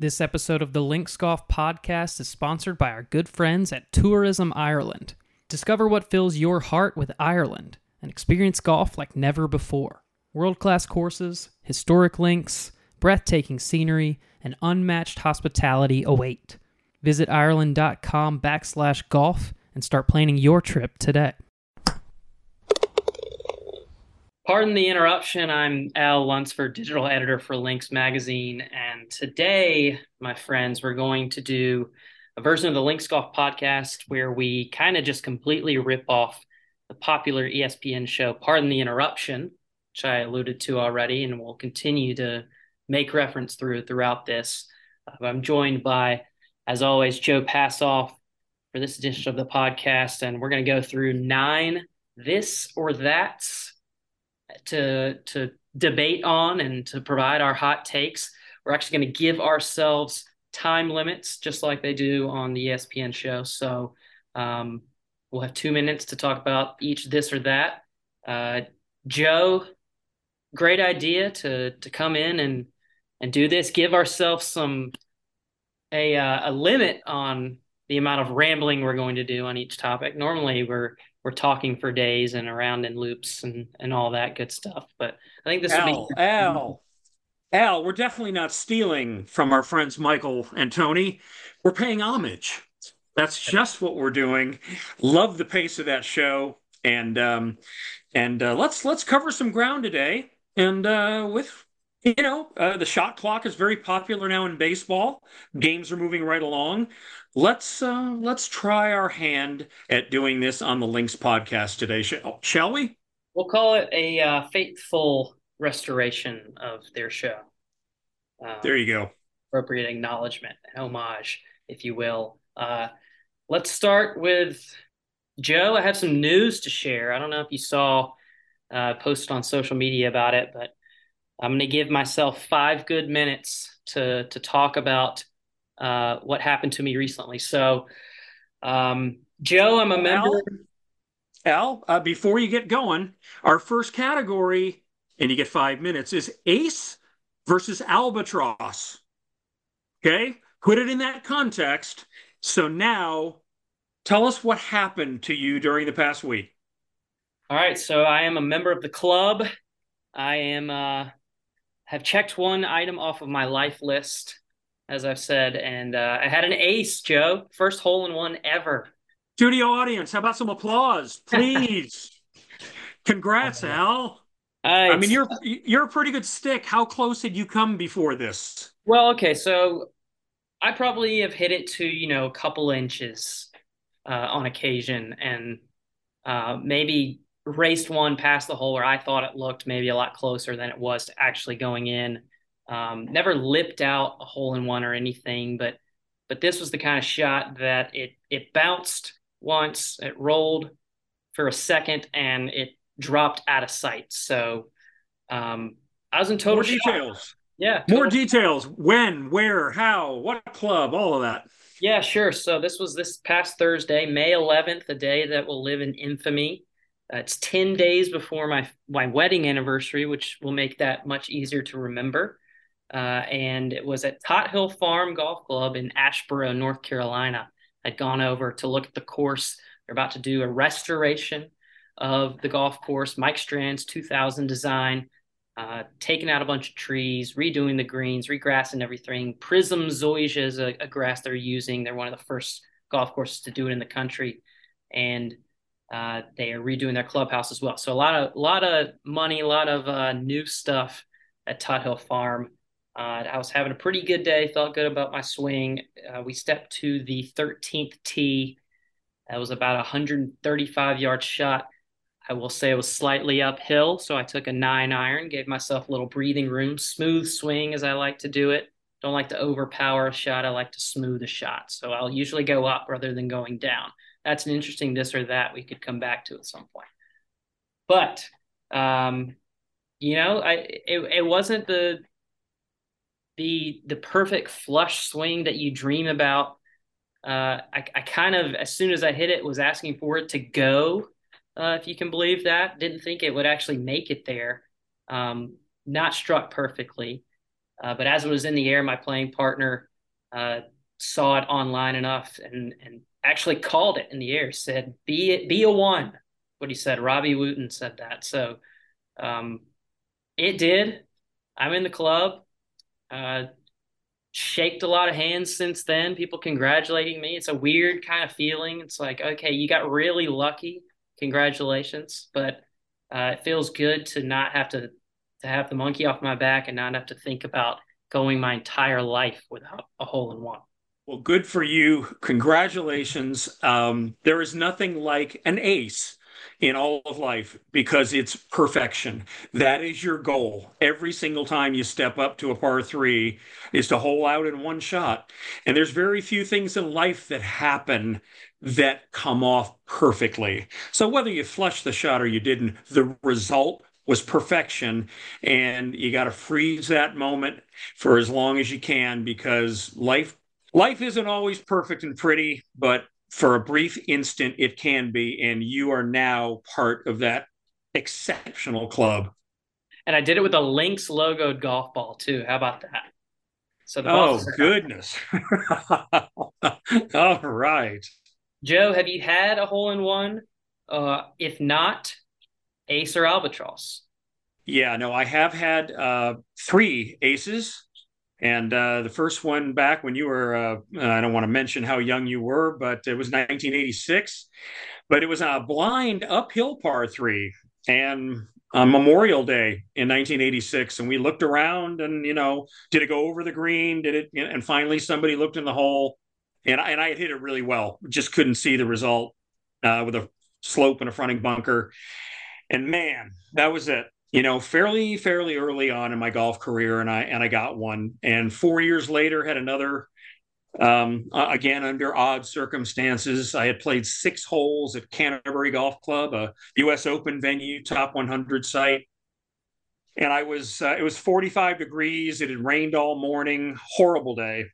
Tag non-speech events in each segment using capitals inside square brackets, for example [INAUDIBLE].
This episode of the Links Golf podcast is sponsored by our good friends at Tourism Ireland. Discover what fills your heart with Ireland and experience golf like never before. World class courses, historic links, breathtaking scenery, and unmatched hospitality await. Visit Ireland.com backslash golf and start planning your trip today. Pardon the interruption. I'm Al Lunsford, digital editor for Links Magazine. And today, my friends, we're going to do a version of the Links Golf podcast where we kind of just completely rip off the popular ESPN show, Pardon the Interruption, which I alluded to already, and we'll continue to make reference through throughout this. Uh, I'm joined by, as always, Joe Passov for this edition of the podcast, and we're going to go through nine this or that's to to debate on and to provide our hot takes. We're actually going to give ourselves time limits, just like they do on the ESPN show. So um, we'll have two minutes to talk about each this or that. Uh, Joe, great idea to to come in and and do this. Give ourselves some a uh, a limit on the amount of rambling we're going to do on each topic. Normally, we're we're talking for days and around in loops and and all that good stuff. But I think this Al, will be Al. Al, we're definitely not stealing from our friends Michael and Tony. We're paying homage. That's just what we're doing. Love the pace of that show, and um, and uh, let's let's cover some ground today. And uh, with you know, uh, the shot clock is very popular now in baseball. Games are moving right along. Let's uh, let's try our hand at doing this on the Links podcast today, shall, shall we? We'll call it a uh, faithful restoration of their show. Um, there you go. Appropriate acknowledgement, and homage, if you will. Uh, let's start with Joe. I have some news to share. I don't know if you saw uh, posted on social media about it, but I'm going to give myself five good minutes to to talk about uh, what happened to me recently. So, um, Joe, I'm a member. Al, Al uh, before you get going, our first category, and you get five minutes, is Ace versus Albatross. Okay, put it in that context. So now, tell us what happened to you during the past week. All right, so I am a member of the club. I am uh, have checked one item off of my life list, as I've said, and uh, I had an ace, Joe. First hole in one ever. Studio audience, how about some applause, [LAUGHS] please? Congrats, oh, Al. Uh, I mean, you're you're a pretty good stick. How close had you come before this? Well, okay, so I probably have hit it to you know a couple inches uh, on occasion, and uh, maybe raced one past the hole where I thought it looked maybe a lot closer than it was to actually going in. Um, never lipped out a hole in one or anything, but but this was the kind of shot that it it bounced once, it rolled for a second, and it dropped out of sight. So um, I was in total more details. Yeah, total more details. When, where, how, what club, all of that. Yeah, sure. So this was this past Thursday, May 11th, a day that will live in infamy. Uh, it's 10 days before my my wedding anniversary, which will make that much easier to remember. Uh, and it was at Tot Hill Farm Golf Club in Asheboro, North Carolina. I'd gone over to look at the course. They're about to do a restoration of the golf course, Mike Strantz's 2000 design, uh, taking out a bunch of trees, redoing the greens, regrassing everything. Prism Zoysia is a, a grass they're using. They're one of the first golf courses to do it in the country. And uh, they are redoing their clubhouse as well. So a lot of lot of money, a lot of uh, new stuff at Tot Hill Farm. Uh, I was having a pretty good day. Felt good about my swing. Uh, we stepped to the 13th tee. That was about a 135 yard shot. I will say it was slightly uphill, so I took a nine iron, gave myself a little breathing room, smooth swing as I like to do it. Don't like to overpower a shot. I like to smooth a shot. So I'll usually go up rather than going down that's an interesting this or that we could come back to at some point. But um, you know, I it, it wasn't the the the perfect flush swing that you dream about. Uh, I, I kind of as soon as I hit it was asking for it to go. Uh, if you can believe that, didn't think it would actually make it there. Um, not struck perfectly. Uh, but as it was in the air, my playing partner uh, saw it online enough and and actually called it in the air. Said, "Be be a one." What he said. Robbie Wooten said that. So um, it did. I'm in the club. Uh, shaked a lot of hands since then. People congratulating me. It's a weird kind of feeling. It's like, okay, you got really lucky. Congratulations. But uh, it feels good to not have to to have the monkey off my back and not have to think about going my entire life without a hole in one. Well, good for you. Congratulations. Um, there is nothing like an ace in all of life because it's perfection. That is your goal. Every single time you step up to a par three is to hole out in one shot. And there's very few things in life that happen that come off perfectly. So whether you flushed the shot or you didn't, the result was perfection. And you got to freeze that moment for as long as you can because life life isn't always perfect and pretty, but for a brief instant it can be and you are now part of that exceptional club. And i did it with a Links logoed golf ball too. How about that? So oh goodness. [LAUGHS] All right. Joe have you had a hole in one uh, if not ace or albatross. Yeah no i have had uh, three aces and uh, the first one back when you were, uh, I don't want to mention how young you were, but it was 1986. But it was a blind uphill par three. And on Memorial Day in 1986, and we looked around and, you know, did it go over the green? Did it? And finally, somebody looked in the hole. And I, and I had hit it really well, just couldn't see the result uh, with a slope and a fronting bunker. And man, that was it you know, fairly fairly early on in my golf career, and I and I got one. And four years later, had another. Um, again, under odd circumstances, I had played six holes at Canterbury Golf Club, a U.S. Open venue, top 100 site, and I was uh, it was 45 degrees. It had rained all morning, horrible day.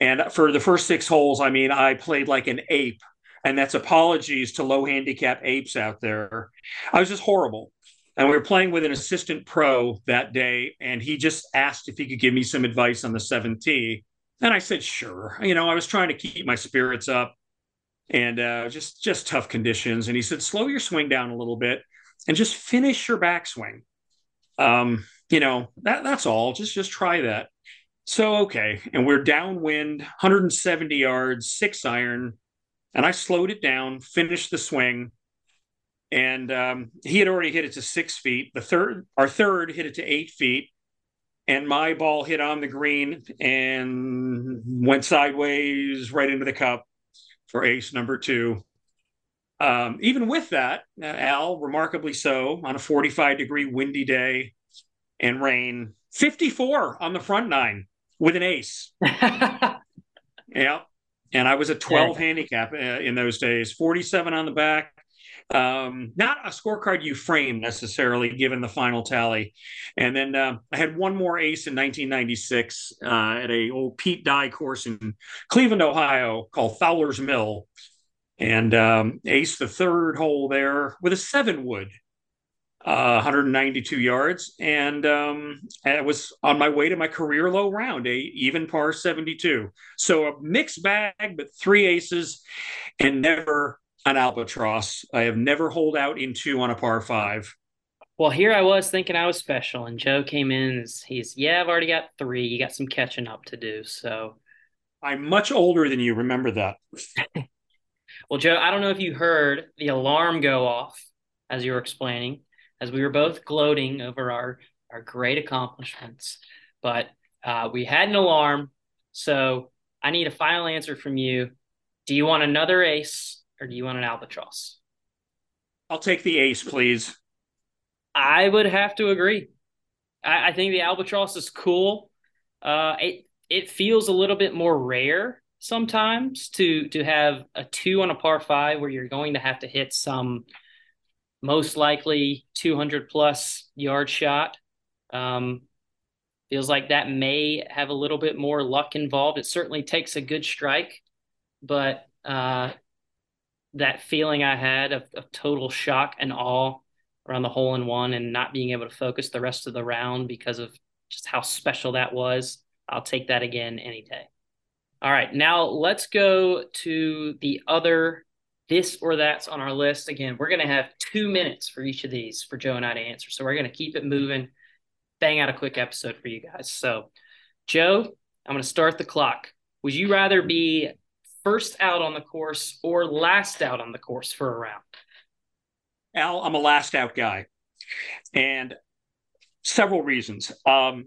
And for the first six holes, I mean, I played like an ape, and that's apologies to low handicap apes out there. I was just horrible. And we were playing with an assistant pro that day, and he just asked if he could give me some advice on the seventh tee. And I said, sure. You know, I was trying to keep my spirits up and uh, just just tough conditions. And he said, slow your swing down a little bit and just finish your backswing. Um, you know, that that's all. Just just try that. So okay, and we're downwind, 170 yards, six iron, and I slowed it down, finished the swing, and um, he had already hit it to six feet. The third, our third, hit it to eight feet, and my ball hit on the green and went sideways right into the cup for ace number two. Um, even with that, uh, Al, remarkably so, on a 45 degree windy day and rain, 54 on the front nine with an ace. [LAUGHS] yeah. And I was a 12 yeah. handicap uh, in those days, 47 on the back, um, not a scorecard you frame necessarily, given the final tally. And then uh, I had one more ace in 1996 uh, at a old Pete Dye course in Cleveland, Ohio, called Fowler's Mill, and um, ace the third hole there with a seven wood. Uh, 192 yards, and um, I was on my way to my career low round, a even par 72. So a mixed bag, but three aces, and never an albatross. I have never holed out in two on a par five. Well, here I was thinking I was special, and Joe came in. And he's yeah, I've already got three. You got some catching up to do. So I'm much older than you. Remember that. [LAUGHS] well, Joe, I don't know if you heard the alarm go off as you were explaining, as we were both gloating over our our great accomplishments, but uh, we had an alarm. So I need a final answer from you. Do you want another ace or do you want an albatross? I'll take the ace, please. I would have to agree. I, I think the albatross is cool. Uh, it it feels a little bit more rare sometimes to to have a two on a par five where you're going to have to hit some most likely 200 plus yard shot. Um, feels like that may have a little bit more luck involved. It certainly takes a good strike, but uh, that feeling I had of, of total shock and awe around the hole in one and not being able to focus the rest of the round because of just how special that was. I'll take that again any day. All right, now let's go to the other this or that's on our list. Again, we're going to have two minutes for each of these for Joe and I to answer. So we're going to keep it moving, bang out a quick episode for you guys. So, Joe, I'm going to start the clock. Would you rather be first out on the course or last out on the course for a round? Al, I'm a last out guy. And several reasons. Um,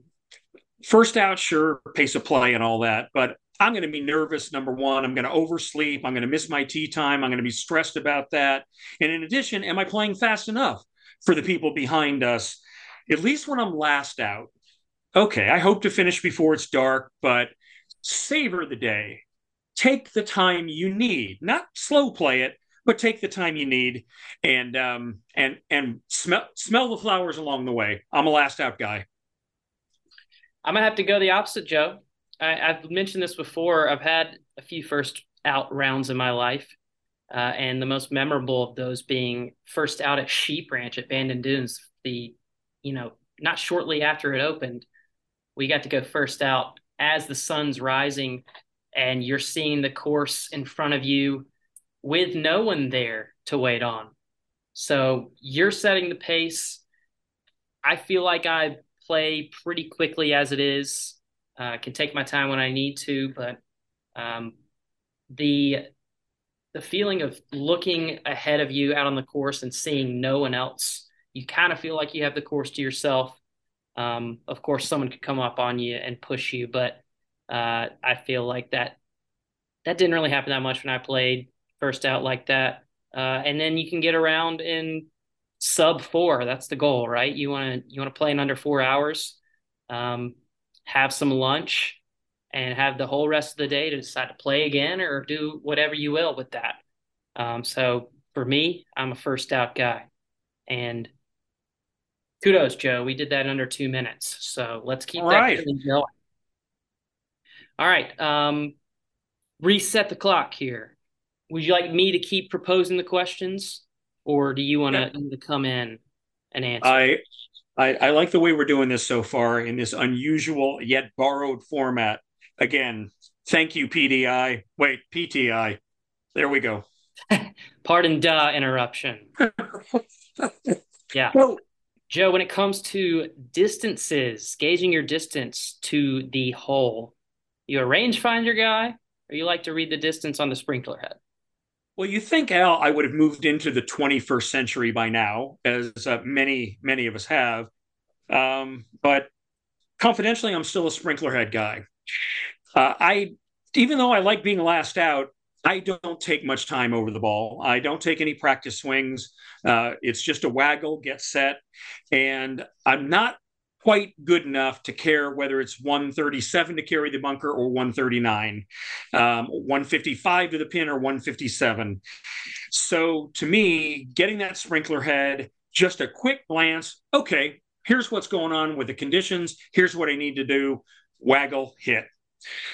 first out, sure, pace of play and all that, but I'm going to be nervous. Number one, I'm going to oversleep. I'm going to miss my tee time. I'm going to be stressed about that. And in addition, am I playing fast enough for the people behind us? At least when I'm last out. Okay, I hope to finish before it's dark, but savor the day. Take the time you need, not slow play it, but take the time you need and um and and smell smell the flowers along the way. I'm a last out guy. I'm gonna have to go the opposite, Joe. I, have mentioned this before. I've had a few first out rounds in my life, uh, and the most memorable of those being first out at Sheep Ranch at Bandon Dunes. The, you know, not shortly after it opened, we got to go first out as the sun's rising, and you're seeing the course in front of you with no one there to wait on. So you're setting the pace. I feel like I play pretty quickly as it is. Uh, can take my time when I need to, but um, the the feeling of looking ahead of you out on the course and seeing no one else, you kind of feel like you have the course to yourself. Um, of course, someone could come up on you and push you, but uh, I feel like that that didn't really happen that much when I played first out like that. Uh, and then you can get around in sub four. That's the goal, right? You want to you want to play in under four hours. Um, have some lunch, and have the whole rest of the day to decide to play again or do whatever you will with that. Um, so for me, I'm a first out guy, and kudos, Joe. We did that in under two minutes. So let's keep All that right. going. All right. Um, reset the clock here. Would you like me to keep proposing the questions, or do you want yeah. to come in and answer? I I, I like the way we're doing this so far in this unusual yet borrowed format. Again, thank you, PDI. Wait, PTI. There we go. [LAUGHS] Pardon duh interruption. [LAUGHS] yeah. Well, Joe, when it comes to distances, gauging your distance to the hole, you a rangefinder guy, or you like to read the distance on the sprinkler head? Well, you think, Al, I would have moved into the 21st century by now, as uh, many, many of us have. Um, but confidentially, I'm still a sprinkler head guy. Uh, I, even though I like being last out, I don't take much time over the ball. I don't take any practice swings. Uh, it's just a waggle, get set. And I'm not quite good enough to care whether it's 137 to carry the bunker or 139, um, 155 to the pin or 157. So to me, getting that sprinkler head, just a quick glance, okay, here's what's going on with the conditions, here's what I need to do, waggle, hit.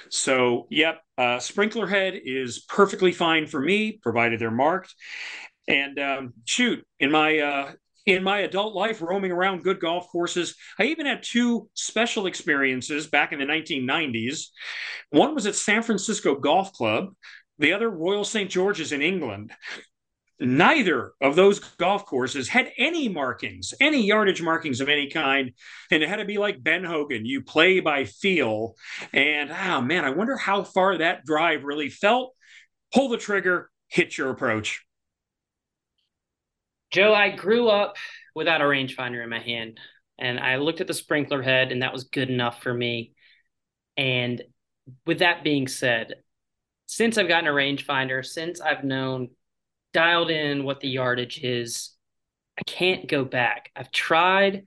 So, yep, uh, sprinkler head is perfectly fine for me, provided they're marked. And um, shoot, in my uh, in my adult life roaming around good golf courses. I even had two special experiences back in the 1990s. One was at San Francisco Golf Club, the other Royal St. George's in England. Neither of those golf courses had any markings, any yardage markings of any kind. And it had to be like Ben Hogan, you play by feel. And oh man, I wonder how far that drive really felt. Pull the trigger, hit your approach. Joe, I grew up without a rangefinder in my hand, and I looked at the sprinkler head, and that was good enough for me. And with that being said, since I've gotten a rangefinder, since I've known dialed in what the yardage is, I can't go back. I've tried.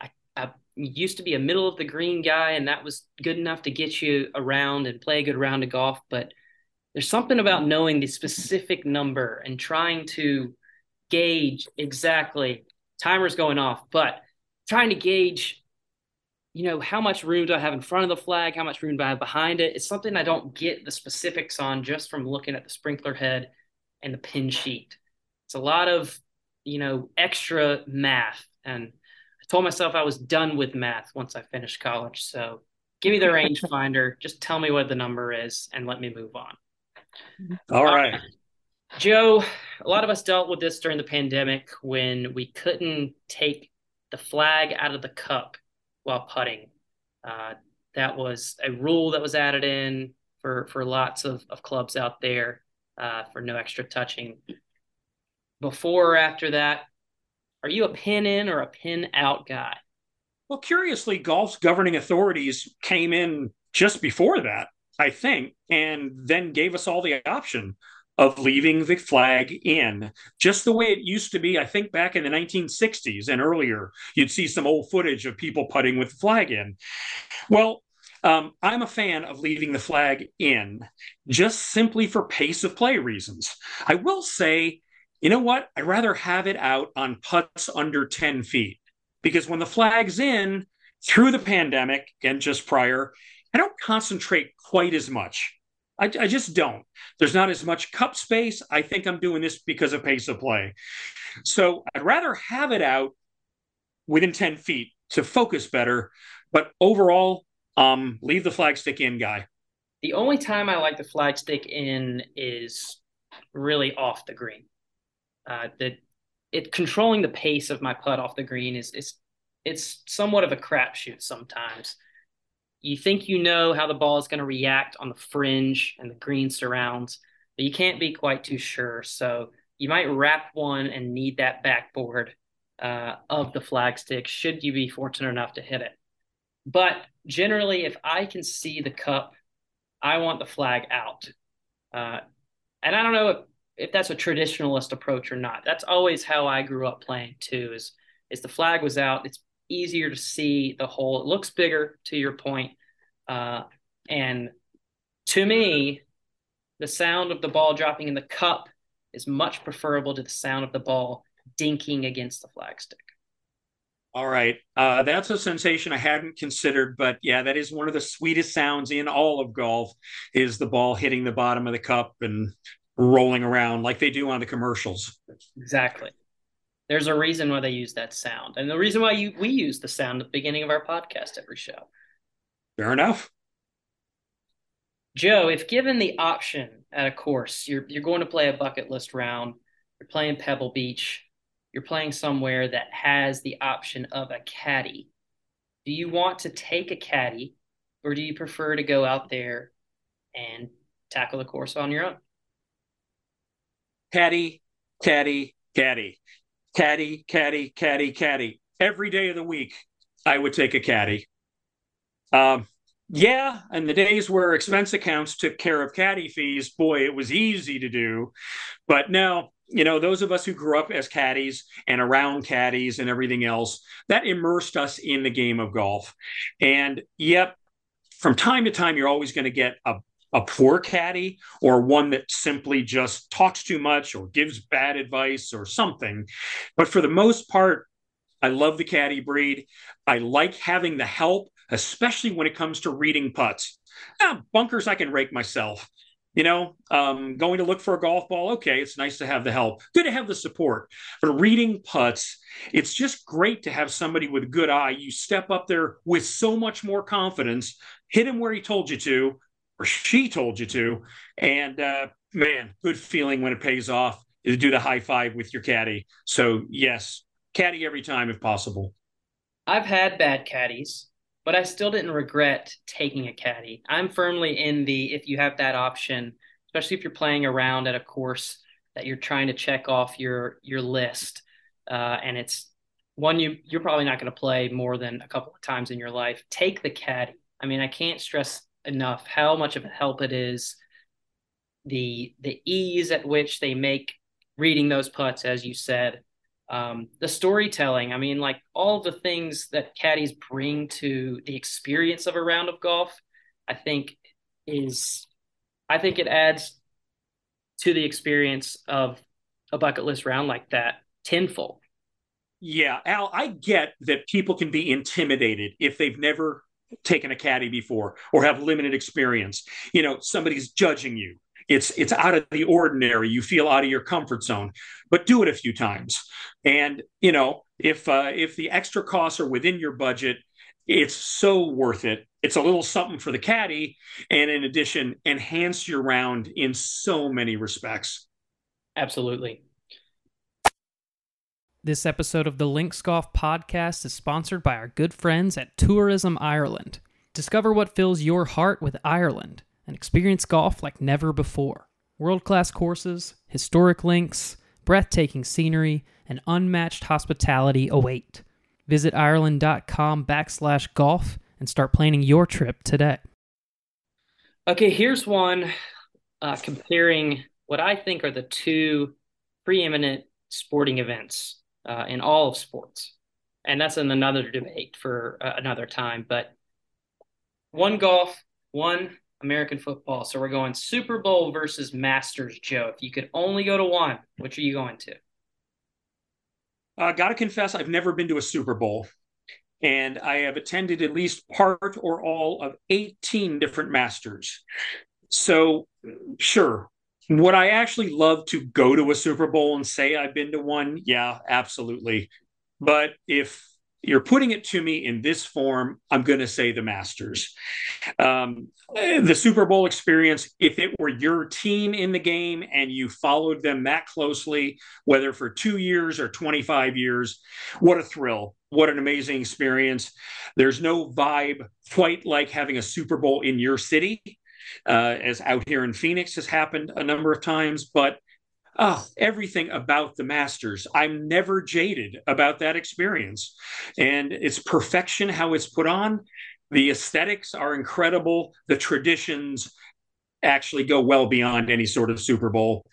I, I used to be a middle of the green guy, and that was good enough to get you around and play a good round of golf. But there's something about knowing the specific number and trying to gauge exactly timer's going off, but trying to gauge, you know, how much room do I have in front of the flag? How much room do I have behind it? It's something I don't get the specifics on just from looking at the sprinkler head and the pin sheet. It's a lot of, you know, extra math. And I told myself I was done with math once I finished college. So give me the rangefinder. [LAUGHS] Just tell me what the number is and let me move on. All right. Uh, Joe, a lot of us dealt with this during the pandemic when we couldn't take the flag out of the cup while putting. Uh, that was a rule that was added in for, for lots of, of clubs out there uh, for no extra touching. Before or after that, are you a pin in or a pin out guy? Well, curiously, golf's governing authorities came in just before that, I think, and then gave us all the option of leaving the flag in, just the way it used to be. I think back in the 1960s and earlier, you'd see some old footage of people putting with the flag in. Well, um, I'm a fan of leaving the flag in just simply for pace of play reasons. I will say, you know what? I'd rather have it out on putts under 10 feet because when the flag's in through the pandemic and just prior, I don't concentrate quite as much. I, I, just don't. There's not as much cup space. I think I'm doing this because of pace of play. So I'd rather have it out within 10 feet to focus better. But overall, um, leave the flag stick in, guy. The only time I like the flag stick in is really off the green. Uh, the it controlling the pace of my putt off the green is is it's somewhat of a crapshoot sometimes. You think you know how the ball is going to react on the fringe and the green surrounds, but you can't be quite too sure. So you might wrap one and need that backboard uh, of the flagstick should you be fortunate enough to hit it. But generally, if I can see the cup, I want the flag out. Uh, and I don't know if if that's a traditionalist approach or not. That's always how I grew up playing too. Is is the flag was out. It's easier to see the hole. It looks bigger to your point. Uh, and to me, the sound of the ball dropping in the cup is much preferable to the sound of the ball dinking against the flagstick. All right. Uh, that's a sensation I hadn't considered, but yeah, that is one of the sweetest sounds in all of golf is the ball hitting the bottom of the cup and rolling around like they do on the commercials. Exactly. There's a reason why they use that sound, and the reason why you, we use the sound at the beginning of our podcast every show. Fair enough. Joe, if given the option at a course, you're you're going to play a bucket list round, you're playing Pebble Beach, you're playing somewhere that has the option of a caddy. Do you want to take a caddy, or do you prefer to go out there and tackle the course on your own? caddy, caddy, caddy, caddy, caddy, caddy, caddy. Every day of the week, I would take a caddy. Um, yeah, and the days where expense accounts took care of caddy fees, boy, it was easy to do. But now, you know, those of us who grew up as caddies and around caddies and everything else, that immersed us in the game of golf. And yep, from time to time, you're always going to get a a poor caddy or one that simply just talks too much or gives bad advice or something. But for the most part, I love the caddy breed. I like having the help, especially when it comes to reading putts. Ah, bunkers, I can rake myself. You know, um, going to look for a golf ball, okay, it's nice to have the help. Good to have the support. But reading putts, it's just great to have somebody with a good eye. You step up there with so much more confidence, hit him where he told you to, or she told you to. And uh, man, good feeling when it pays off is to do the high five with your caddy. So yes, caddy every time if possible. I've had bad caddies, but I still didn't regret taking a caddy. I'm firmly in the if you have that option, especially if you're playing around at a course that you're trying to check off your your list, uh, and it's one you you're probably not going to play more than a couple of times in your life. Take the caddy. I mean, I can't stress enough how much of a help it is the the ease at which they make reading those putts as you said. Um, the storytelling i mean like all the things that caddies bring to the experience of a round of golf i think is i think it adds to the experience of a bucket list round like that tenfold. Yeah al i get that people can be intimidated if they've never taken a caddy before or have limited experience. You know, somebody's judging you. It's it's out of the ordinary. You feel out of your comfort zone, but do it a few times. And you know, if uh, if the extra costs are within your budget, it's so worth it. It's a little something for the caddy, and in addition, enhance your round in so many respects. Absolutely. This episode of the Links Golf Podcast is sponsored by our good friends at Tourism Ireland. Discover what fills your heart with Ireland and experience golf like never before. World class courses, historic links, breathtaking scenery, and unmatched hospitality await. Visit Ireland.com backslash golf and start planning your trip today. Okay, here's one uh, comparing what I think are the two preeminent sporting events uh, in all of sports. And that's in another debate for uh, another time. But one golf, one American football. So we're going Super Bowl versus Masters, Joe. If you could only go to one, which are you going to? Uh, Got to confess, I've never been to a Super Bowl. And I have attended at least part or all of 18 different Masters. So, sure. Would I actually love to go to a Super Bowl and say I've been to one? Yeah, absolutely. But if you're putting it to me in this form, I'm going to say the Masters. Um, the Super Bowl experience, if it were your team in the game and you followed them that closely, whether for two years or 25 years, what a thrill. What an amazing experience. There's no vibe quite like having a Super Bowl in your city, uh, as out here in Phoenix has happened a number of times. But oh, everything about the Masters. I'm never jaded about that experience. And it's perfection how it's put on. The aesthetics are incredible. The traditions actually go well beyond any sort of Super Bowl.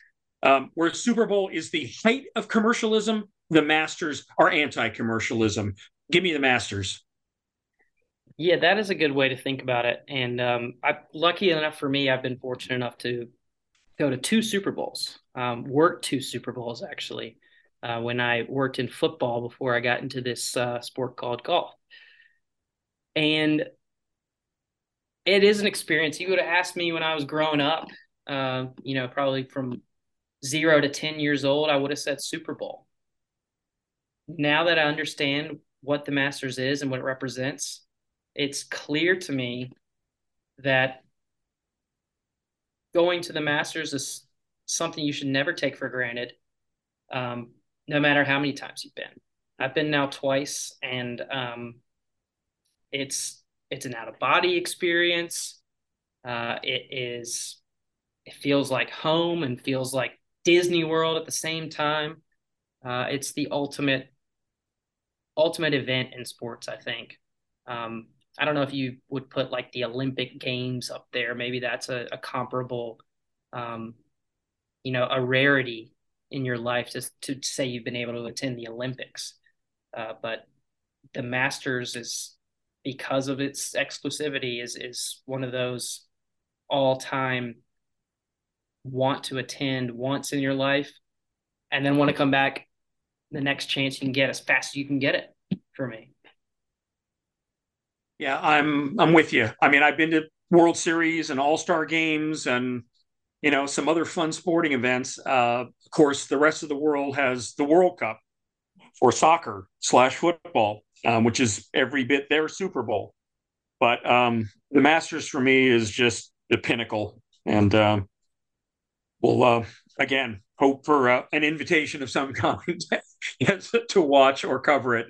Um, where Super Bowl is the height of commercialism, the Masters are anti commercialism. Give me the Masters. Yeah, that is a good way to think about it. And um, I, lucky enough for me, I've been fortunate enough to go to two Super Bowls, um, worked two Super Bowls actually, uh, when I worked in football before I got into this uh, sport called golf. And it is an experience. You would have asked me when I was growing up, uh, you know, probably from zero to 10 years old, I would have said Super Bowl. Now that I understand what the Masters is and what it represents, it's clear to me that going to the Masters is something you should never take for granted, um, no matter how many times you've been. I've been now twice, and um, it's it's an out of body experience. Uh, it is it feels like home and feels like Disney World at the same time. Uh, it's the ultimate ultimate event in sports, I think. Um, I don't know if you would put like the Olympic Games up there. Maybe that's a, a comparable, um, you know, a rarity in your life just to say you've been able to attend the Olympics. Uh, but the Masters is because of its exclusivity is is one of those all time want to attend once in your life and then want to come back the next chance you can get as fast as you can get it for me. Yeah, I'm I'm with you. I mean, I've been to World Series and All Star games and you know some other fun sporting events. Uh, of course, the rest of the world has the World Cup for soccer slash football, um, which is every bit their Super Bowl. But um, the Masters for me is just the pinnacle, and um, we'll uh, again hope for uh, an invitation of some [LAUGHS] kind [LAUGHS] to watch or cover it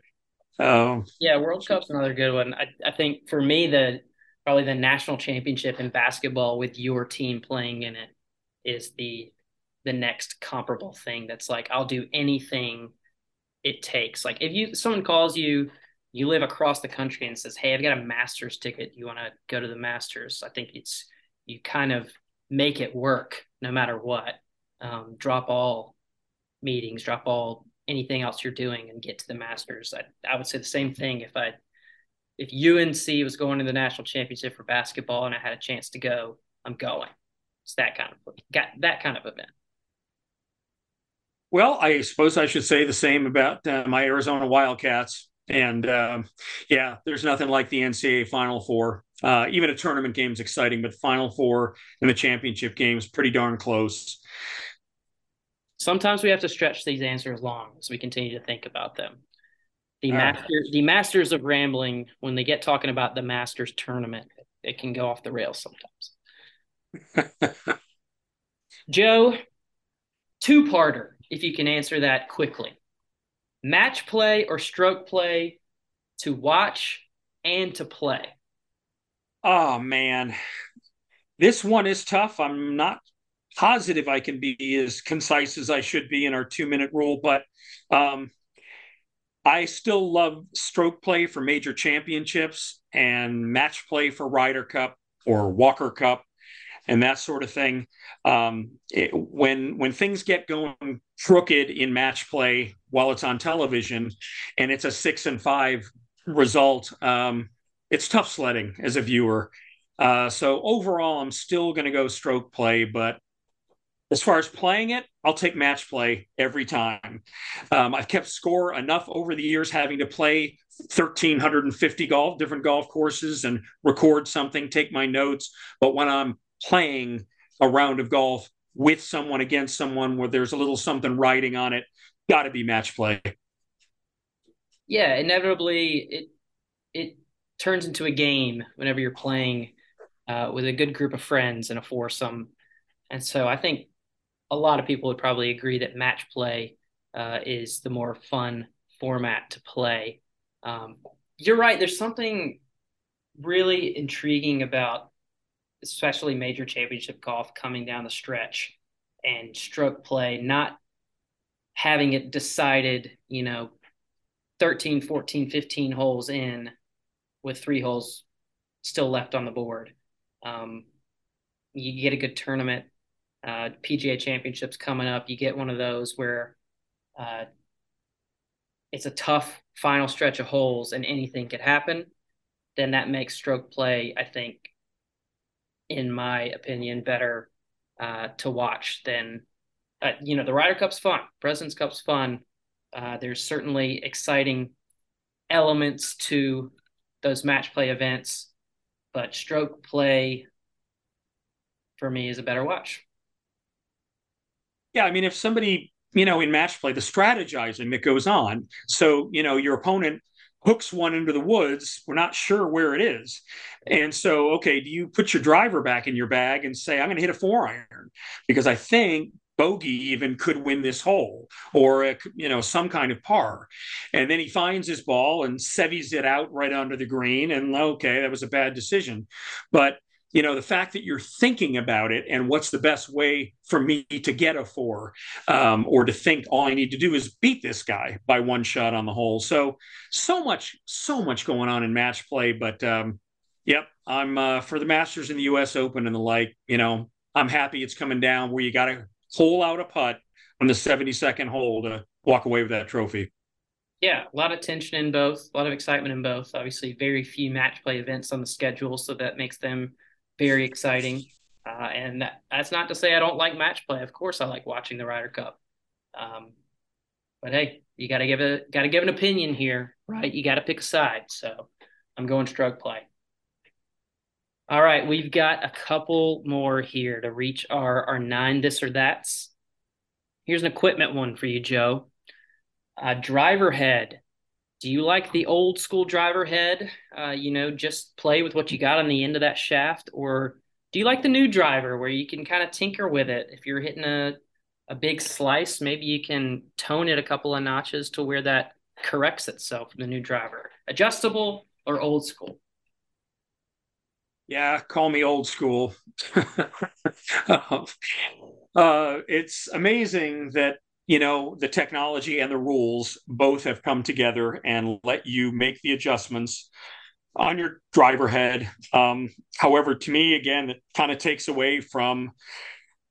Oh, yeah, World Cup's another good one. I, I think for me, the probably the national championship in basketball with your team playing in it is the the next comparable thing. That's like I'll do anything it takes. Like if you someone calls you, you live across the country and says, "Hey, I've got a Masters ticket. You want to go to the Masters?" I think it's you kind of make it work no matter what. Um, drop all meetings, drop all anything else you're doing and get to the Masters. I, I would say the same thing if I if UNC was going to the national championship for basketball and I had a chance to go, I'm going. It's that kind of got that kind of event. Well, I suppose I should say the same about uh, my Arizona Wildcats. And um, yeah, there's nothing like the NCAA Final Four. Uh, even a tournament game is exciting, but Final Four and the championship game is pretty darn close sometimes we have to stretch these answers long as we continue to think about them. The master, the masters of rambling, when they get talking about the masters tournament, it can go off the rails sometimes. [LAUGHS] Joe, two parter, if you can answer that quickly. Match play or stroke play to watch and to play? Oh man, this one is tough. I'm not positive I can be as concise as I should be in our two minute rule, but um, I still love stroke play for major championships and match play for Ryder Cup or Walker Cup and that sort of thing. Um, it, when when things get going crooked in match play while it's on television, and it's a six and five result, um, it's tough sledding as a viewer. Uh, so overall, I'm still going to go stroke play, but as far as playing it, I'll take match play every time. Um, I've kept score enough over the years having to play 1,350 golf, different golf courses and record something, take my notes. But when I'm playing a round of golf with someone against someone where there's a little something riding on it, got to be match play. Yeah, inevitably it it turns into a game whenever you're playing uh, with a good group of friends in a foursome. And so I think a lot of people would probably agree that match play uh, is the more fun format to play. Um, you're right. There's something really intriguing about, especially major championship golf coming down the stretch and stroke play, not having it decided, you know, 13, 14, 15 holes in with three holes still left on the board. Um, you get a good tournament uh, PGA Championships coming up, you get one of those where uh, it's a tough final stretch of holes and anything could happen, then that makes stroke play, I think, in my opinion, better uh, to watch than, uh, you know, the Ryder Cup's fun, President's Cup's fun. Uh, there's certainly exciting elements to those match play events, but stroke play for me is a better watch. Yeah, I mean, if somebody, you know, in match play, the strategizing that goes on. So, you know, your opponent hooks one into the woods. We're not sure where it is. And so, okay, do you put your driver back in your bag and say, I'm going to hit a four iron because I think bogey even could win this hole or a, you know some kind of par and then he finds his ball and sevies it out right under the green and okay that was a bad decision but you know the fact that you're thinking about it and what's the best way for me to get a four um, or to think all i need to do is beat this guy by one shot on the hole so so much so much going on in match play but um, yep i'm uh, for the masters in the us open and the like you know i'm happy it's coming down where you got to hole out a putt on the 72nd hole to walk away with that trophy yeah, a lot of tension in both, a lot of excitement in both. Obviously, very few match play events on the schedule, so that makes them very exciting. Uh, and that, that's not to say I don't like match play. Of course, I like watching the Ryder Cup. Um, but hey, you got to give a got to give an opinion here, right? You got to pick a side. So I'm going stroke play. All right, we've got a couple more here to reach our our nine this or that's. Here's an equipment one for you, Joe. Driver head do you like the old school driver head? Uh, you know, just play with what you got on the end of that shaft, or do you like the new driver where you can kind of tinker with it? If you're hitting a a big slice, maybe you can tone it a couple of notches to where that corrects itself. The new driver, adjustable or old school? Yeah, call me old school. [LAUGHS] uh, it's amazing that you know the technology and the rules both have come together and let you make the adjustments on your driver head. Um, however to me again it kind of takes away from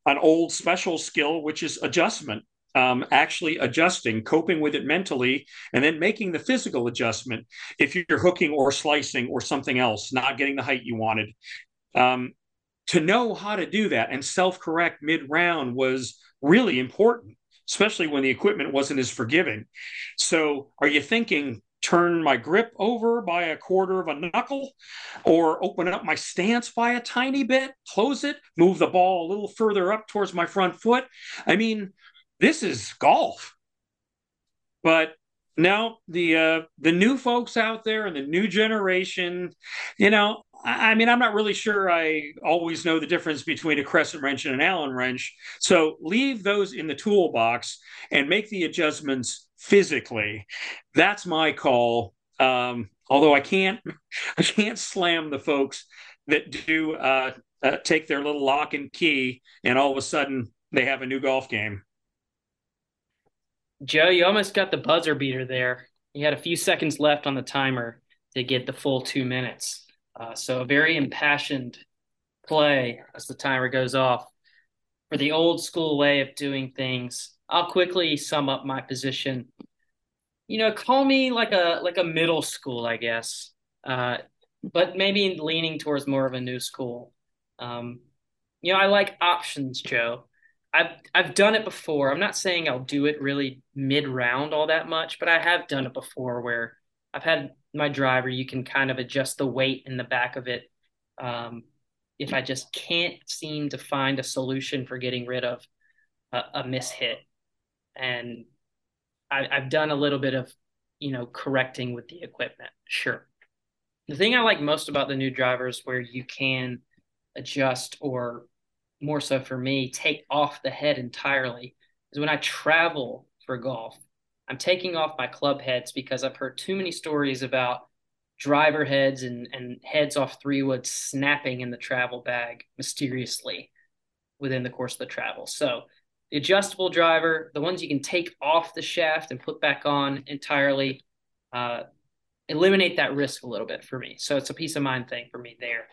an old special skill which is adjustment um, actually adjusting coping with it mentally and then making the physical adjustment if you're hooking or slicing or something else not getting the height you wanted. Um, to know how to do that and self-correct mid-round was really important especially when the equipment wasn't as forgiving. So, are you thinking turn my grip over by a quarter of a knuckle or open up my stance by a tiny bit, close it, move the ball a little further up towards my front foot? I mean, this is golf. But now the uh, the new folks out there and the new generation, you know, I, mean, I'm not really sure I always know the difference between a crescent wrench and an Allen wrench. So leave those in the toolbox and make the adjustments physically. That's my call. Um, although I can't, [LAUGHS] I can't slam the folks that do uh, uh, take their little lock and key, and all of a sudden they have a new golf game. Joe, you almost got the buzzer beater there. You had a few seconds left on the timer to get the full two minutes. Uh, so a very impassioned play as the timer goes off. For the old school way of doing things, I'll quickly sum up my position. You know, call me like a like a middle school, I guess, uh, but maybe leaning towards more of a new school. Um, you know, I like options, Joe. I've I've done it before. I'm not saying I'll do it really mid round all that much, but I have done it before where I've had my driver. You can kind of adjust the weight in the back of it. Um, if I just can't seem to find a solution for getting rid of a, a mishit, and I, I've done a little bit of you know correcting with the equipment. Sure. The thing I like most about the new drivers where you can adjust or more so for me, take off the head entirely is when I travel for golf. I'm taking off my club heads because I've heard too many stories about driver heads and, and heads off three wood snapping in the travel bag mysteriously within the course of the travel. So the adjustable driver, the ones you can take off the shaft and put back on entirely, uh, eliminate that risk a little bit for me. So it's a peace of mind thing for me there.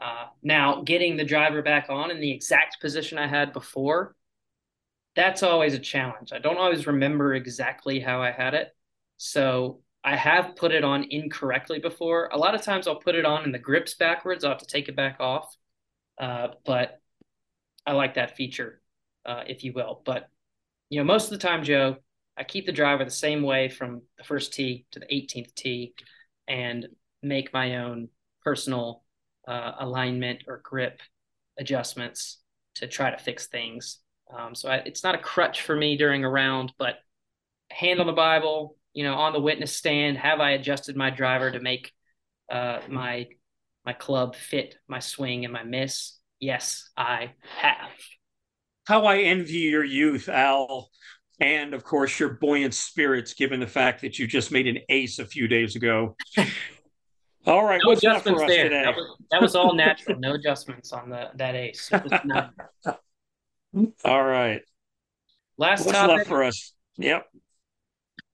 Uh, now, getting the driver back on in the exact position I had before, that's always a challenge. I don't always remember exactly how I had it. So I have put it on incorrectly before. A lot of times I'll put it on and the grips backwards. I'll have to take it back off. Uh, but I like that feature, uh, if you will. But, you know, most of the time, Joe, I keep the driver the same way from the first tee to the 18th tee and make my own personal uh, alignment or grip adjustments to try to fix things. Um, so I, it's not a crutch for me during a round, but hand on the Bible, you know, on the witness stand, have I adjusted my driver to make uh, my my club fit my swing and my miss? Yes, I have. How I envy your youth, Al, and of course your buoyant spirits, given the fact that you just made an ace a few days ago. [LAUGHS] All right, no adjustments there. That was, that was, all natural. no adjustments on the that ace. [LAUGHS] all right. Last What's topic left for us? Yep.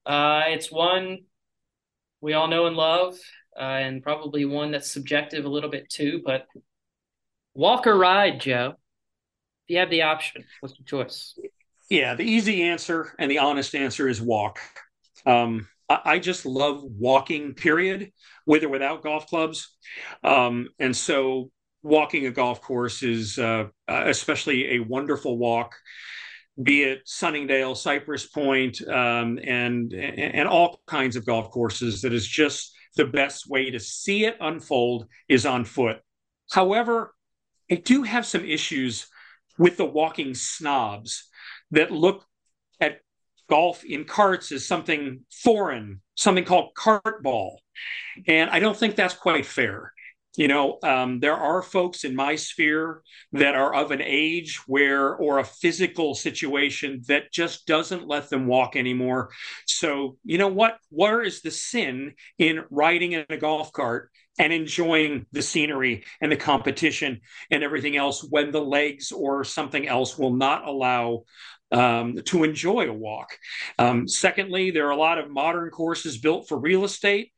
Uh, it's one we all know and love, uh, and probably one that's subjective a little bit too. But walk or ride, Joe. If you have the option, what's your choice? Yeah, the easy answer and the honest answer is walk. Um, I just love walking, period, with or without golf clubs. Um, and so walking a golf course is uh, especially a wonderful walk, be it Sunningdale, Cypress Point, um, and, and all kinds of golf courses that is just the best way to see it unfold is on foot. However, I do have some issues with the walking snobs that look at golf in carts as something foreign, something called cart ball. And I don't think that's quite fair. You know, um, there are folks in my sphere that are of an age where, or a physical situation that just doesn't let them walk anymore. So, you know what? Where is the sin in riding in a golf cart and enjoying the scenery and the competition and everything else when the legs or something else will not allow um, to enjoy a walk. Um, secondly, there are a lot of modern courses built for real estate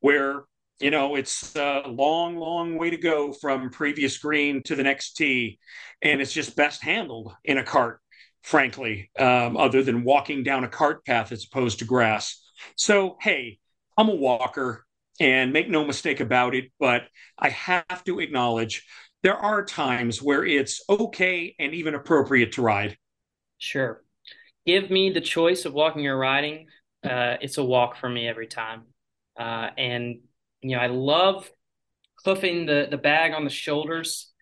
where you know it's a long long way to go from previous green to the next tee and it's just best handled in a cart frankly um, other than walking down a cart path as opposed to grass so hey i'm a walker and make no mistake about it but i have to acknowledge there are times where it's okay and even appropriate to ride Sure. Give me the choice of walking or riding. Uh, it's a walk for me every time. Uh, and you know, I love hoofing the the bag on the shoulders.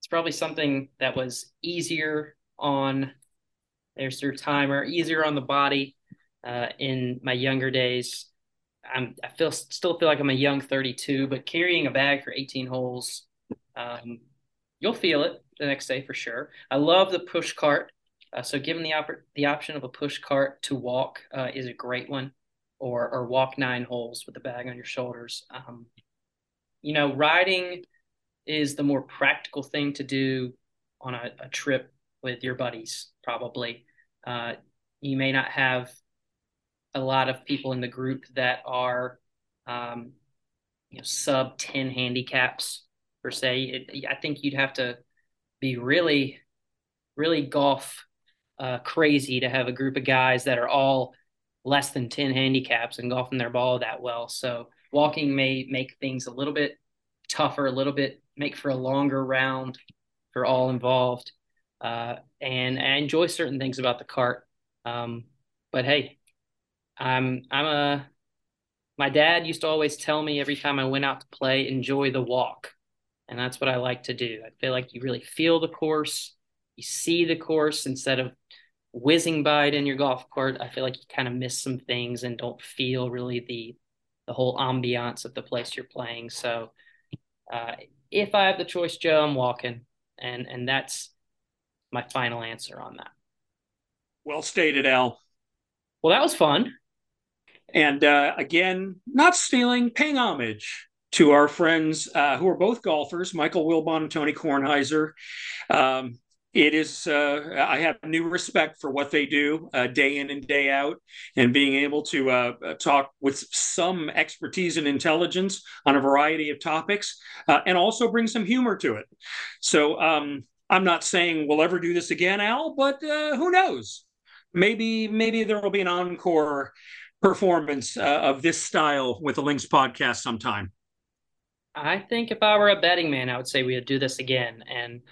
It's probably something that was easier on. There's your timer, easier on the body. uh, in my younger days. I'm I feel still feel like I'm a young 32, but carrying a bag for 18 holes, um, you'll feel it the next day for sure. I love the push cart. Uh, so given the op- the option of a push cart to walk uh, is a great one, or or walk nine holes with a bag on your shoulders. Um, you know, riding is the more practical thing to do on a, a trip with your buddies. Probably, uh, you may not have a lot of people in the group that are, um, you know, sub ten handicaps per se. It, I think you'd have to be really, really golf uh, crazy to have a group of guys that are all less than 10 handicaps and golfing their ball that well. So walking may make things a little bit tougher, a little bit make for a longer round for all involved. Uh, and I enjoy certain things about the cart. Um, but hey, I'm I'm a my dad used to always tell me every time I went out to play, enjoy the walk. And that's what I like to do. I feel like you really feel the course, you see the course instead of whizzing by it in your golf cart. I feel like you kind of miss some things and don't feel really the the whole ambiance of the place you're playing. So uh, if I have the choice, Joe, I'm walking, and and that's my final answer on that. Well stated, Al. Well, that was fun. And uh, again, not stealing, paying homage to our friends uh, who are both golfers, Michael Wilbon and Tony Kornheiser. Um, it is uh, i have new respect for what they do uh, day in and day out and being able to uh, uh talk with some expertise and intelligence on a variety of topics uh, and also bring some humor to it. So um, i'm not saying we'll ever do this again al but uh, who knows? Maybe maybe there will be an encore performance of this style with the links podcast sometime. I think if i were a betting man i would say we would do this again and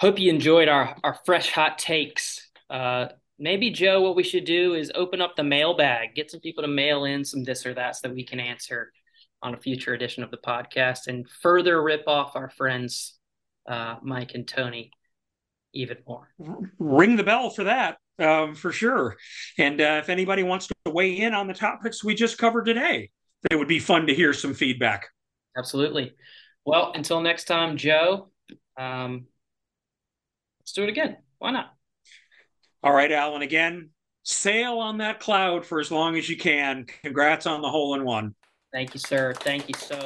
hope you enjoyed our our fresh hot takes. Uh, maybe Joe, what we should do is open up the mailbag, get some people to mail in some this or that so that we can answer on a future edition of the podcast and further rip off our friends uh, Mike and Tony even more. Ring the bell for that. Um, for sure. And uh, if anybody wants to weigh in on the topics we just covered today, it would be fun to hear some feedback. Absolutely. Well, until next time, Joe, um, Let's do it again. Why not? All right, Alan. Again, sail on that cloud for as long as you can. Congrats on the hole in one. Thank you, sir. Thank you so